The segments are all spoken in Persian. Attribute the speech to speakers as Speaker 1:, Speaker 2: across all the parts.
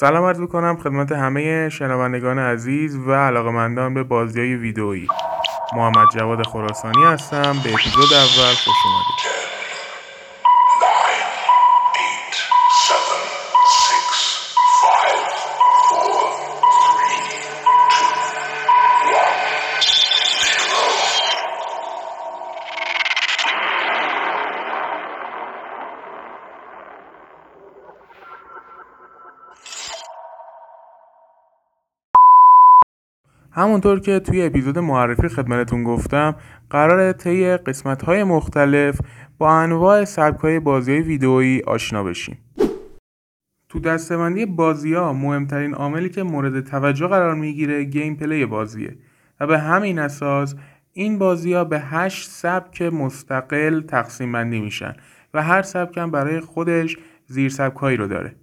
Speaker 1: سلام عرض می‌کنم خدمت همه شنوندگان عزیز و علاقمندان به بازی های ویدئویی. محمد جواد خراسانی هستم. به اپیزود اول خوش اومدید. همونطور که توی اپیزود معرفی خدمتتون گفتم قرار طی قسمت های مختلف با انواع سبک های بازی ویدئویی آشنا بشیم. تو دستبندی بازی ها مهمترین عاملی که مورد توجه قرار می‌گیره گیم پلی بازیه و به همین اساس این بازی ها به هشت سبک مستقل تقسیم بندی میشن و هر سبک هم برای خودش زیر سبک هایی رو داره.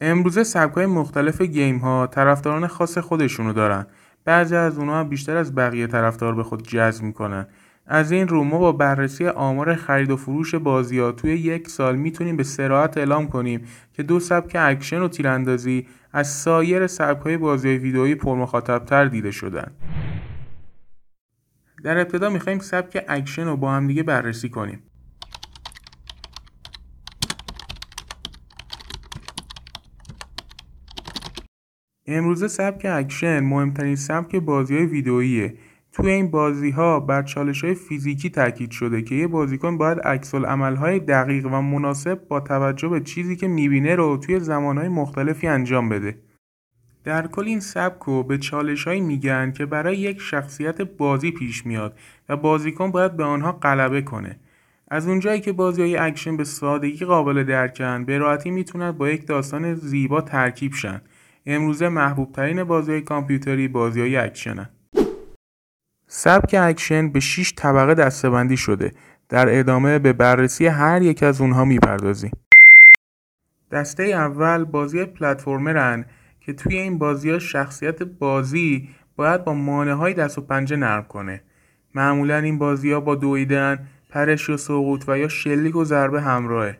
Speaker 1: امروزه سبک‌های مختلف ها طرفداران خاص خودشونو دارن. بعضی از اونها بیشتر از بقیه طرفدار به خود جذب می‌کنن. از این رو ما با بررسی آمار خرید و فروش بازی ها توی یک سال می‌تونیم به صراحت اعلام کنیم که دو سبک اکشن و تیراندازی از سایر سبک‌های بازی ویدئویی پرمخاطبتر دیده شدن. در ابتدا می‌خوایم سبک اکشن رو با هم دیگه بررسی کنیم. امروزه سبک اکشن مهمترین سبک بازی های ویدئوییه توی این بازی ها بر چالش های فیزیکی تاکید شده که یه بازیکن باید عکس های دقیق و مناسب با توجه به چیزی که می‌بینه رو توی های مختلفی انجام بده. در کل این سبک رو به چالش های میگن که برای یک شخصیت بازی پیش میاد و بازیکن باید به آنها غلبه کنه. از اونجایی که بازی های اکشن به سادگی قابل درکن به راحتی می‌تونن با یک داستان زیبا ترکیب شن امروزه محبوب ترین بازی کامپیوتری بازی های اکشنه. سبک اکشن به 6 طبقه دسته بندی شده. در ادامه به بررسی هر یک از اونها می‌پردازیم. دسته اول بازی platformer ن که توی این بازی ها شخصیت بازی باید با مانع های دست و پنجه نرم کنه. معمولا این بازی ها با دویدن، پرش و سقوط و یا شلیک و ضربه همراهه.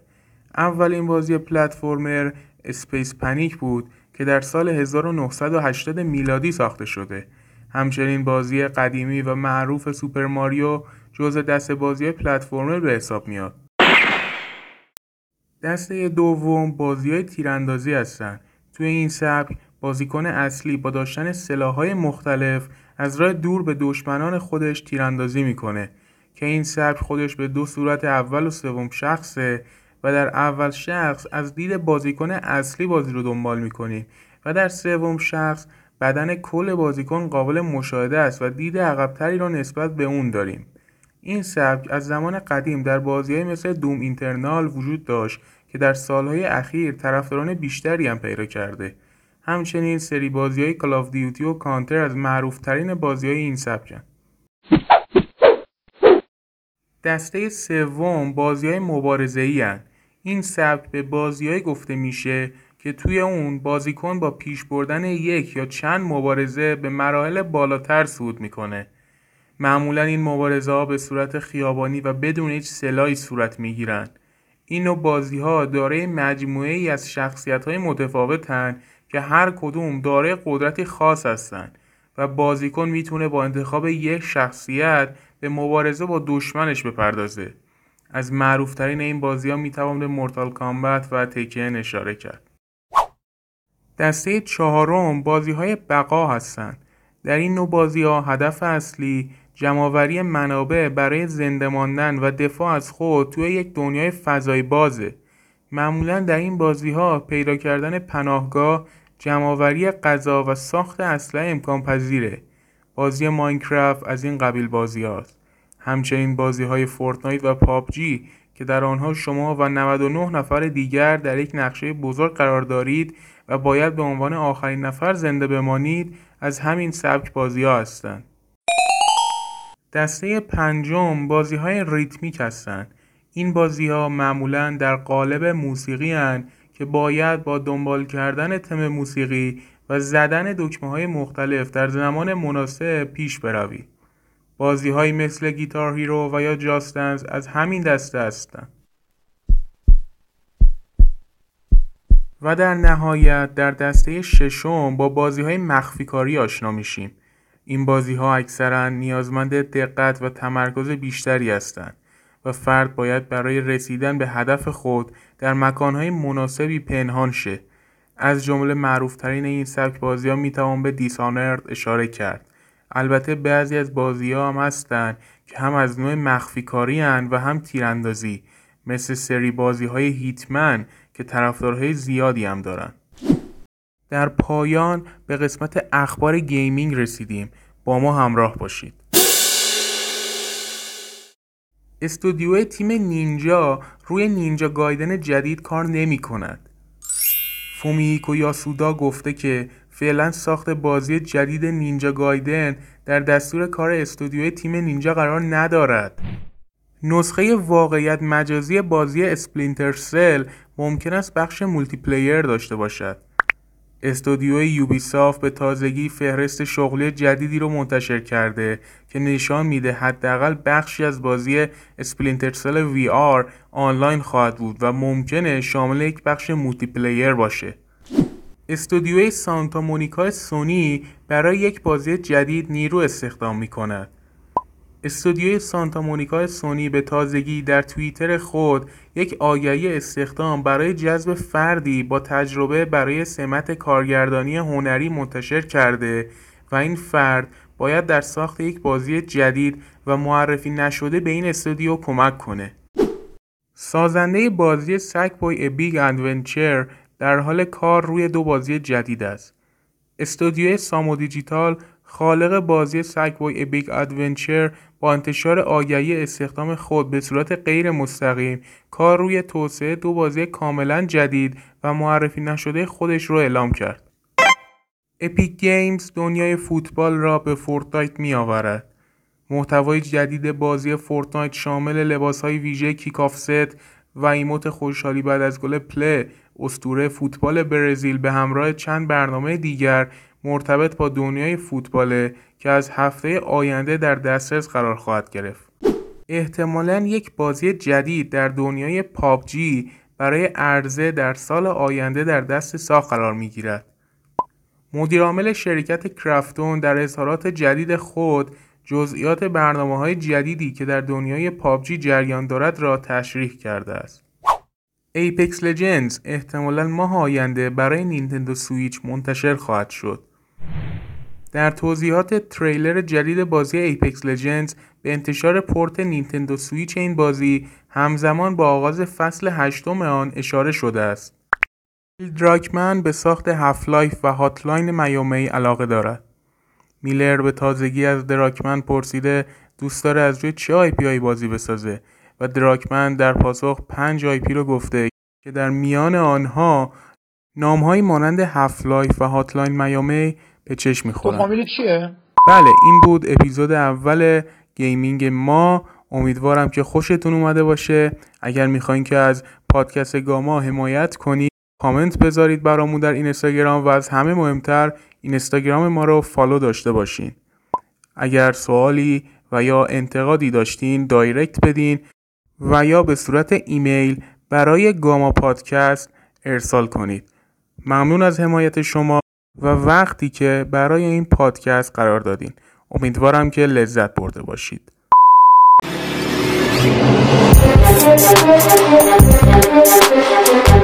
Speaker 1: اولین بازی platformer Space Panic بود که در سال 1980 میلادی ساخته شده. همچنین بازی قدیمی و معروف Super Mario جزء دسته بازی platformer به حساب میاد. دسته دوم بازی های تیراندازی هستند. توی این سبک بازیکن اصلی با داشتن سلاحهای مختلف از راه دور به دشمنان خودش تیراندازی می‌کنه که این سبک خودش به دو صورت اول و سوم شخصه و در اول شخص از دید بازیکن اصلی بازی رو دنبال می‌کنیم و در سوم شخص بدن کل بازیکن قابل مشاهده است و دید عقبتری را نسبت به اون داریم. این سبک از زمان قدیم در بازیهای مثل دوم اینترنال وجود داشت که در سالهای اخیر طرفداران بیشتری هم پیدا کرده. همچنین سری بازی های کلاف دیوتی و کانتر از معروفترین بازی های این سبکن دسته سوم بازی های مبارزه این سبک به بازیهایی گفته میشه که توی اون بازیکن با پیش بردن یک یا چند مبارزه به مراحل بالاتر صعود می‌کنه. معمولا این مبارزه ها به صورت خیابانی و بدون هیچ سلاحی صورت می‌گیرن. این نوع بازی ها دارای مجموعه ای از شخصیت های متفاوتن که هر کدوم دارای قدرتی خاص هستند و بازیکن می‌تونه با انتخاب یک شخصیت به مبارزه با دشمنش بپردازه. از معروفترین این بازی ها می‌توان به مورتال کامبت و تکن اشاره کرد. دسته چهارم بازی های بقا هستند. در این نوع بازی ها هدف اصلی جمعآوری منابع برای زنده ماندن و دفاع از خود توی یک دنیای فضای بازه. معمولا در این بازی ها پیدا کردن پناهگاه، جمعآوری غذا و ساخت اسلحه امکان پذیره. بازی ماینکرافت از این قبیل بازی هاست. همچنین بازی های فورتنایت و پابجی که در آنها شما و 99 نفر دیگر در یک نقشه بزرگ قرار دارید و باید به عنوان آخرین نفر زنده بمانید از همین سبک بازی ها هستند. دسته پنجم بازی های ریتمیک هستند. این بازی ها معمولا در قالب موسیقی هن که باید با دنبال کردن تم موسیقی و زدن دکمه های مختلف در زمان مناسب پیش بروید. بازی های مثل گیتار هیرو و یا جاستنز از همین دسته هستند. و در نهایت در دسته ششم با بازی های مخفی کاری آشنا میشیم. این بازی ها اکثرا نیازمند دقت و تمرکز بیشتری هستند و فرد باید برای رسیدن به هدف خود در مکانهای مناسبی پنهان شه. از جمله معروفترین این سبک بازی ها می‌توان به Dishonored اشاره کرد. البته بعضی از بازی ها هم هستند که هم از نوع مخفی کاری و هم تیراندازی. مثل سری بازی های Hitman که طرفدارهای زیادی هم دارن. در پایان به قسمت اخبار gaming رسیدیم. با ما همراه باشید. استودیو Team Ninja روی Ninja Gaiden جدید کار نمی کند فومیهیکو یاسودا گفته که فعلا ساخت بازی جدید Ninja Gaiden در دستور کار استودیوی Team Ninja قرار ندارد. نسخه واقعیت مجازی بازی Splinter Cell ممکن است بخش multiplayer داشته باشد. استودیوی Ubisoft به تازگی فهرست شغلی جدیدی رو منتشر کرده که نشان میده حداقل بخشی از بازی Splinter Cell VR آنلاین خواهد بود و ممکنه شامل یک بخش multiplayer باشه. استودیوی Santa Monica Sony برای یک بازی جدید نیرو استخدام می کند. استودیوی Santa Monica Sony به تازگی در توییتر خود یک آگهی استخدام برای جذب فردی با تجربه برای سمت کارگردانی هنری منتشر کرده و این فرد باید در ساخت یک بازی جدید و معرفی نشده به این استودیو کمک کنه. سازنده بازی Sackboy: A Big Adventure در حال کار روی دو بازی جدید است. استودیوی Sumo Digital خالق بازی Sackboy: A Big Adventure با انتشار آگهی استخدام خود به صورت غیر مستقیم کار روی توسعه دو بازی کاملا جدید و معرفی نشده خودش را اعلام کرد. Epic Games دنیای فوتبال را به Fortnite می آورد. محتوای جدید بازی Fortnite شامل لباس های ویژه Kickoff Set و emote خوشحالی بعد از گل پله اسطوره فوتبال برزیل به همراه چند برنامه دیگر مرتبط با دنیای فوتباله که از هفته آینده در دسترس قرار خواهد گرفت. احتمالا یک بازی جدید در دنیای PUBG برای عرضه در سال آینده در دست ساخت قرار می گیرد. مدیرعامل شرکت Krafton در اظهارات جدید خود جزئیات برنامه های جدیدی که در دنیای PUBG جریان دارد را تشریح کرده است. Apex Legends احتمالا ماه آینده برای Nintendo Switch منتشر خواهد شد. در توضیحات تریلر جدید بازی Apex Legends به انتشار port Nintendo Switch این بازی همزمان با آغاز فصل هشتم آن اشاره شده است. دراکمن به ساخت Half-Life و Hotline Miami علاقه دارد. میلر به تازگی از دراکمن پرسیده دوست داره از روی چه IP بازی بسازه و دراکمن در پاسخ پنج IP رو گفته که در میان آنها نامهایی مانند Half-Life و Hotline Miami به چشم می‌خورن
Speaker 2: چیه؟
Speaker 1: بله این بود اپیزود اول gaming ما. امیدوارم که خوشتون اومده باشه. اگر می‌خواین که از پادکست گاما حمایت کنید کامنت بذارید برامون در این اینستاگرام و از همه مهمتر اینستاگرام ما رو follow داشته باشین. اگر سوالی و یا انتقادی داشتین direct بدین. و یا به صورت ایمیل برای گاما پادکست ارسال کنید. ممنون از حمایت شما و وقتی که برای این پادکست قرار دادین. امیدوارم که لذت برده باشید. Thank you.